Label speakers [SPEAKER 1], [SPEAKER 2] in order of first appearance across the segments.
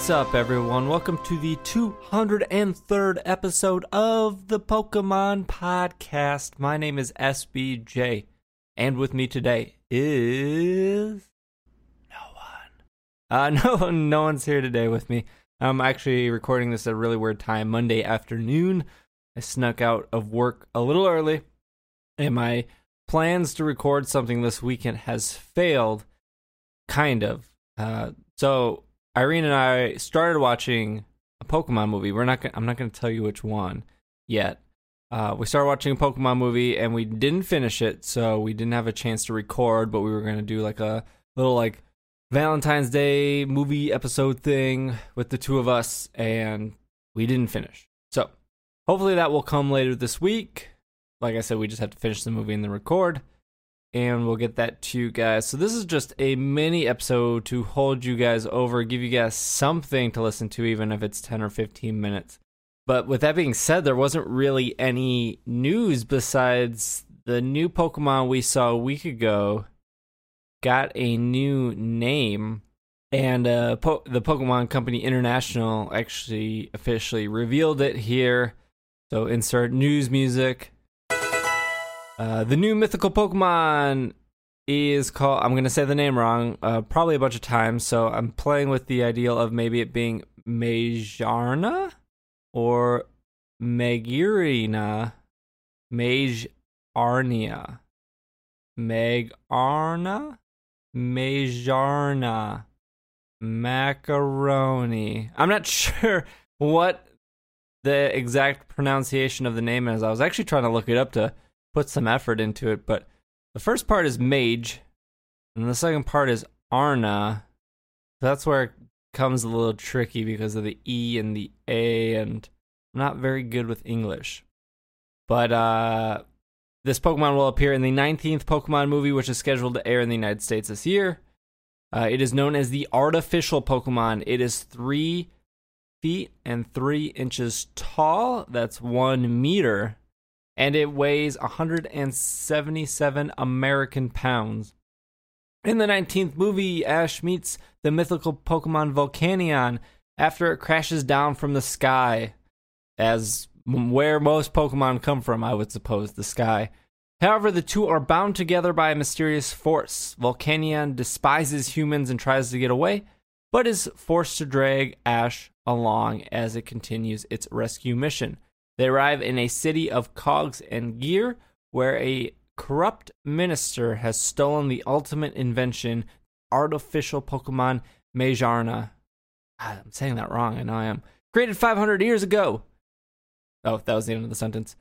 [SPEAKER 1] What's up, everyone? Welcome to the 203rd episode of the Pokemon Podcast. My name is SBJ, and with me today is no one. Uh, no no one's here today with me. I'm actually recording this at a really weird time, Monday afternoon. I snuck out of work a little early, and my plans to record something this weekend has failed, kind of. Uh, so Irene and I started watching a Pokemon movie. We're not. Gonna, I'm not going to tell you which one yet. Uh, we started watching a Pokemon movie and we didn't finish it, so we didn't have a chance to record. But we were going to do like a little like Valentine's Day movie episode thing with the two of us, and we didn't finish. So hopefully that will come later this week. Like I said, we just have to finish the movie and then record and we'll get that to you guys. So this is just a mini episode to hold you guys over, give you guys something to listen to, even if it's 10 or 15 minutes. But with that being said, there wasn't really any news besides the new Pokemon we saw a week ago got a new name. And uh, po- the Pokemon Company International actually officially revealed it here. So insert news music. Uh, the new mythical Pokemon is called. I'm gonna say the name wrong, uh, probably a bunch of times. So I'm playing with the ideal of maybe it being Magearna or Magirina, Magearnia, Megarna, Magearna, Macaroni. I'm not sure what the exact pronunciation of the name is. I was actually trying to look it up to put some effort into it. But the first part is mage, and the second part is Arna. That's where it comes a little tricky because of the E and the A, and I'm not very good with English. But uh, this Pokemon will appear in the 19th Pokemon movie, which is scheduled to air in the United States this year. Uh, it is known as the artificial Pokemon. It is three feet and three inches tall. That's one meter and it weighs 177 American pounds. In the 19th movie, Ash meets the mythical Pokemon Volcanion after it crashes down from the sky, as where most Pokemon come from, I would suppose, the sky. However, the two are bound together by a mysterious force. Volcanion despises humans and tries to get away, but is forced to drag Ash along as it continues its rescue mission. They arrive in a city of cogs and gear where a corrupt minister has stolen the ultimate invention, artificial Pokemon Magearna. Ah, I'm saying that wrong, I know I am. Created 500 years ago. Oh, that was the end of the sentence.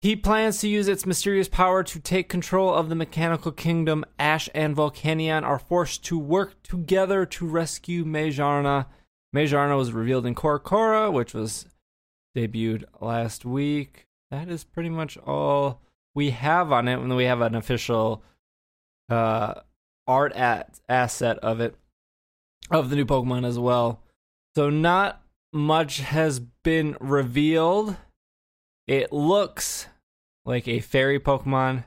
[SPEAKER 1] He plans to use its mysterious power to take control of the mechanical kingdom. Ash and Volcanion are forced to work together to rescue Mejarna. Mejarna was revealed in Cora which was debuted last week. That is pretty much all we have on it. And we have an official uh, art at, asset of it, of the new Pokemon as well. So not much has been revealed. It looks like a fairy Pokemon.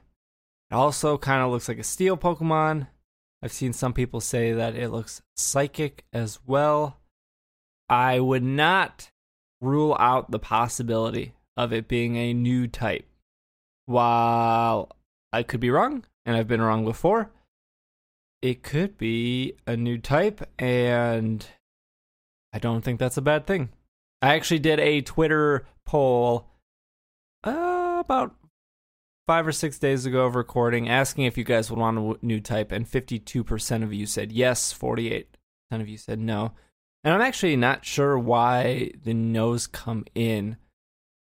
[SPEAKER 1] It also kind of looks like a steel Pokemon. I've seen some people say that it looks psychic as well. I would not rule out the possibility of it being a new type. While I could be wrong, and I've been wrong before, it could be a new type, and I don't think that's a bad thing. I actually did a Twitter poll uh, about five or six days ago of recording asking if you guys would want a new type, and 52% of you said yes, 48% of you said no. And I'm actually not sure why the no's come in.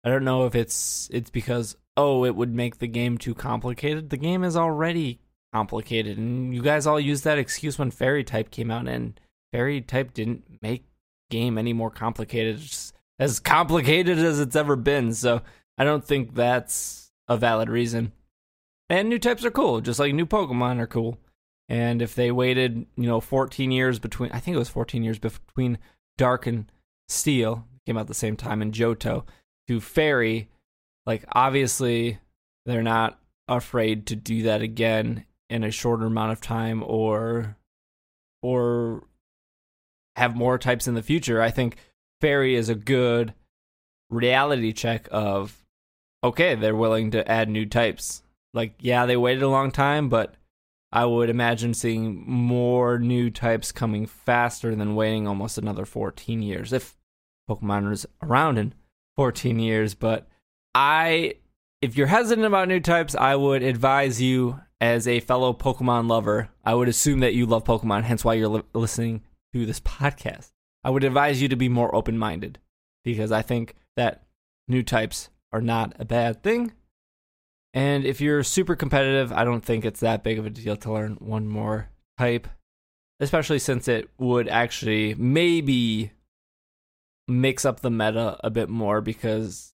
[SPEAKER 1] I don't know if it's it's because oh, it would make the game too complicated. The game is already complicated, and you guys all used that excuse when Fairy Type came out, and Fairy Type didn't make game any more complicated. It's as complicated as it's ever been. So I don't think that's a valid reason. And new types are cool, just like new Pokemon are cool. And if they waited, you know, 14 years between, I think it was 14 years between Dark and Steel, came out the same time, and Johto to Fairy, like obviously they're not afraid to do that again in a shorter amount of time or or have more types in the future. I think Fairy is a good reality check of okay, they're willing to add new types. Like, yeah, they waited a long time, but I would imagine seeing more new types coming faster than waiting almost another 14 years if Pokemon is around in 14 years. But I, if you're hesitant about new types, I would advise you as a fellow Pokemon lover. I would assume that you love Pokemon, hence why you're li- listening to this podcast. I would advise you to be more open minded because I think that new types are not a bad thing. And if you're super competitive, I don't think it's that big of a deal to learn one more type, especially since it would actually maybe mix up the meta a bit more because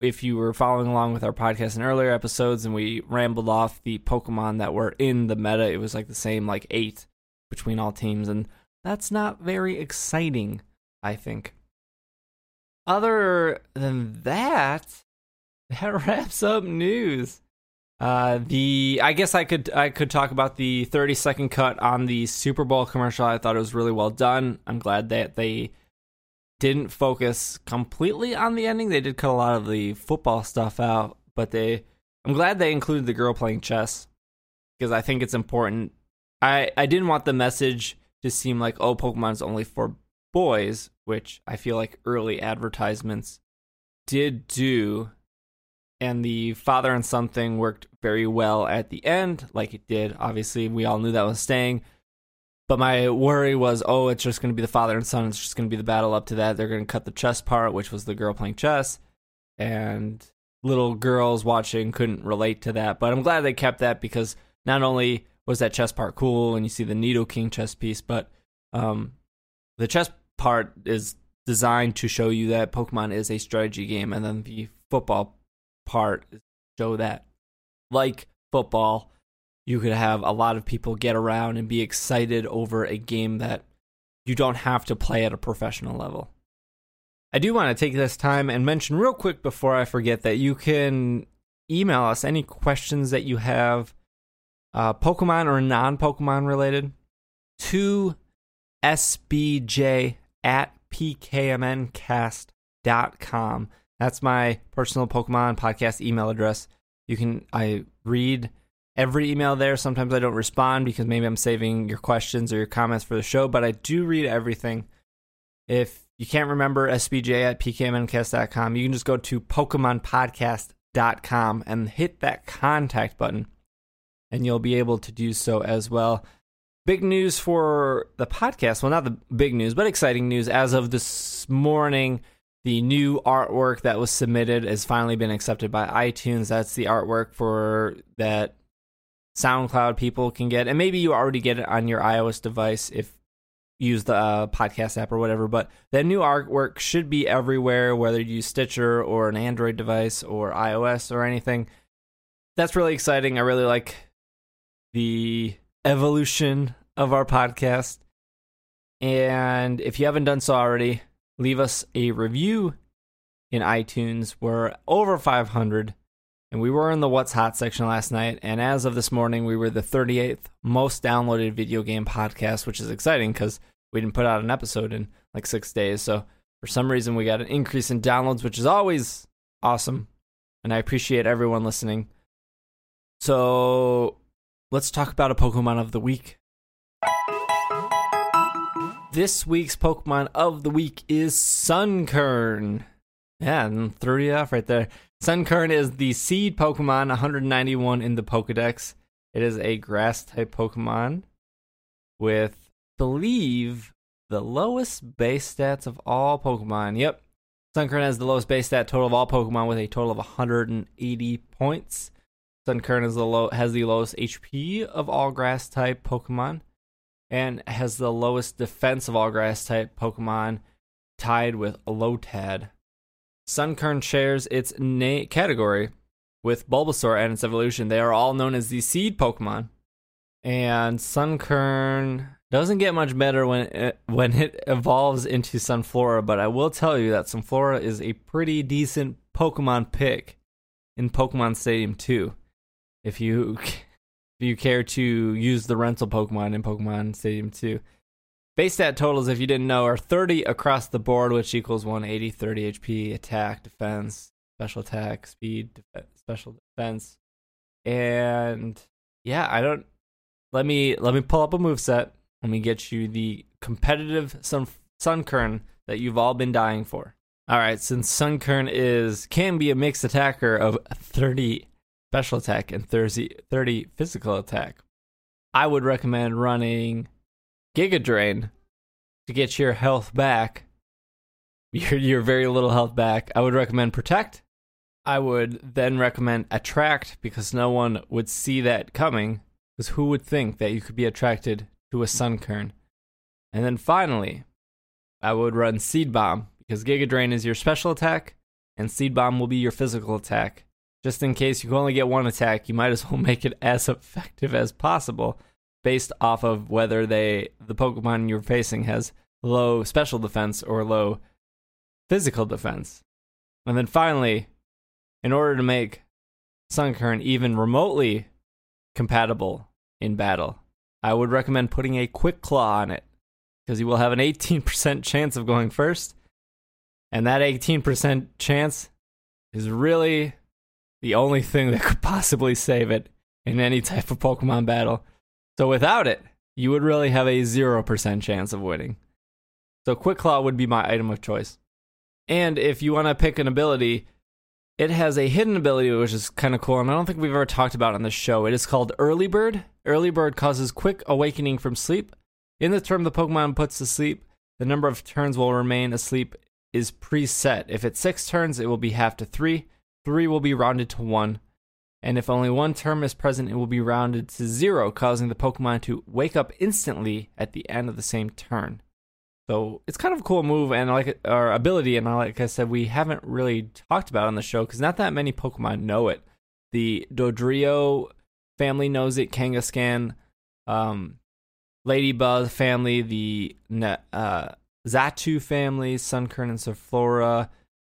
[SPEAKER 1] if you were following along with our podcast in earlier episodes and we rambled off the Pokemon that were in the meta, it was like the same like 8 between all teams and that's not very exciting, I think. Other than that, that wraps up news. Uh, the I guess I could I could talk about the 30 second cut on the Super Bowl commercial. I thought it was really well done. I'm glad that they didn't focus completely on the ending. They did cut a lot of the football stuff out, but they I'm glad they included the girl playing chess because I think it's important. I I didn't want the message to seem like oh Pokemon's only for boys, which I feel like early advertisements did do and the father and son thing worked very well at the end, like it did. Obviously, we all knew that was staying. But my worry was, oh, it's just going to be the father and son. It's just going to be the battle up to that. They're going to cut the chess part, which was the girl playing chess, and little girls watching couldn't relate to that. But I'm glad they kept that because not only was that chess part cool, and you see the Needle Nidoking chess piece, but um, the chess part is designed to show you that Pokemon is a strategy game, and then the football part show that like football you could have a lot of people get around and be excited over a game that you don't have to play at a professional level. I do want to take this time and mention real quick before i forget that you can email us any questions that you have uh, pokemon or non-pokemon related to sbj at pkmncast.com that's my personal Pokemon podcast email address. You can I read every email there. Sometimes I don't respond because maybe I'm saving your questions or your comments for the show, but I do read everything. If you can't remember SBJ at pkmncast.com, you can just go to PokemonPodcast.com and hit that contact button, and you'll be able to do so as well. Big news for the podcast. Well, not the big news, but exciting news. As of this morning, the new artwork that was submitted has finally been accepted by iTunes. That's the artwork for that SoundCloud people can get, and maybe you already get it on your iOS device if you use the uh, podcast app or whatever. But that new artwork should be everywhere, whether you use Stitcher or an Android device or iOS or anything. That's really exciting. I really like the evolution of our podcast. And if you haven't done so already, leave us a review in iTunes. We're over 500, and we were in the What's Hot section last night. And as of this morning, we were the 38th most downloaded video game podcast, which is exciting because we didn't put out an episode in like six days. So for some reason, we got an increase in downloads, which is always awesome. And I appreciate everyone listening. So let's talk about a Pokemon of the week this week's Pokemon of the week is Sunkern. Yeah, and 30 off right there. Sunkern is the seed Pokemon, 191 in the Pokedex. It is a grass type Pokemon with, believe, the lowest base stats of all Pokemon. Yep. Sunkern has the lowest base stat total of all Pokemon with a total of 180 points. Sunkern is the low, has the lowest HP of all grass type Pokemon and has the lowest defense of all grass type Pokemon, tied with Lotad. Sunkern shares its na- category with Bulbasaur and its evolution. They are all known as the seed Pokemon. And Sunkern doesn't get much better when it, when it evolves into Sunflora, but I will tell you that Sunflora is a pretty decent Pokemon pick in Pokemon Stadium 2. If you if you care to use the rental Pokemon in Pokemon Stadium 2. Base stat totals, if you didn't know, are 30 across the board, which equals 180, 30 HP, attack, defense, special attack, speed, def- special defense. And yeah, I don't let me let me pull up a move set. Let me get you the competitive Sun Sunkern that you've all been dying for. All right, since Sunkern is can be a mixed attacker of 30 special attack and 30, 30 physical attack, I would recommend running Giga Drain to get your health back. Your your very little health back. I would recommend Protect. I would then recommend Attract because no one would see that coming. Because who would think that you could be attracted to a Sun Sunkern? And then finally, I would run Seed Bomb because Giga Drain is your special attack, and Seed Bomb will be your physical attack. Just in case you only get one attack, you might as well make it as effective as possible based off of whether they the Pokemon you're facing has low special defense or low physical defense. And then finally, in order to make Sunkern even remotely compatible in battle, I would recommend putting a Quick Claw on it because you will have an 18% chance of going first. And that 18% chance is really the only thing that could possibly save it in any type of Pokemon battle. So without it, you would really have a 0% chance of winning. So Quick Claw would be my item of choice. And if you want to pick an ability, it has a hidden ability which is kind of cool, and I don't think we've ever talked about on the show. It is called Early Bird. Early Bird causes quick awakening from sleep. In the term the Pokemon puts to sleep, the number of turns will remain asleep is preset. If it's six turns, it will be half to three. Three will be rounded to one and if only one term is present, it will be rounded to zero, causing the Pokemon to wake up instantly at the end of the same turn. So it's kind of a cool move and like our ability, and like I said, we haven't really talked about on the show because not that many Pokemon know it. The Dodrio family knows it, Kangaskhan, um, Ledyba family, the uh, Xatu family, Sunkern and Sunflora,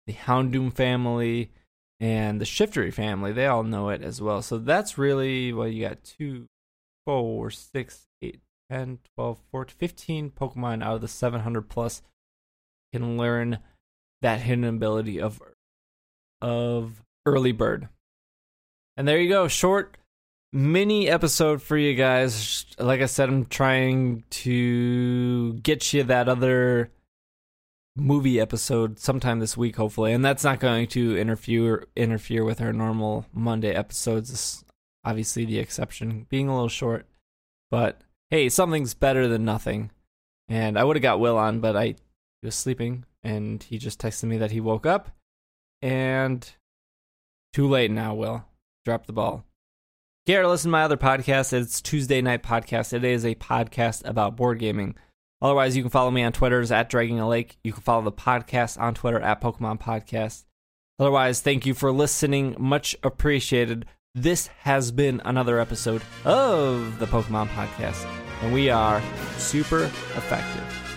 [SPEAKER 1] the Houndoom family, and the Shiftry family, they all know it as well. So that's really, well, you got two, four, six, eight, 10, 12, 14, 15 Pokemon out of the 700 plus can learn that hidden ability of of early bird. And there you go, short mini episode for you guys. Like I said, I'm trying to get you that other movie episode sometime this week, hopefully, and that's not going to interfere interfere with our normal Monday episodes. This obviously the exception, being a little short, but hey, something's better than nothing. And I would have got Will on, but I was sleeping, and he just texted me that he woke up, and too late now. Will drop the ball. Here, listen to my other podcast. It's Tuesday Night Podcast. It is a podcast about board gaming. Otherwise, you can follow me on Twitter at Dragging a Lake. You can follow the podcast on Twitter at Pokemon Podcast. Otherwise, thank you for listening. Much appreciated. This has been another episode of the Pokemon Podcast, and we are super effective.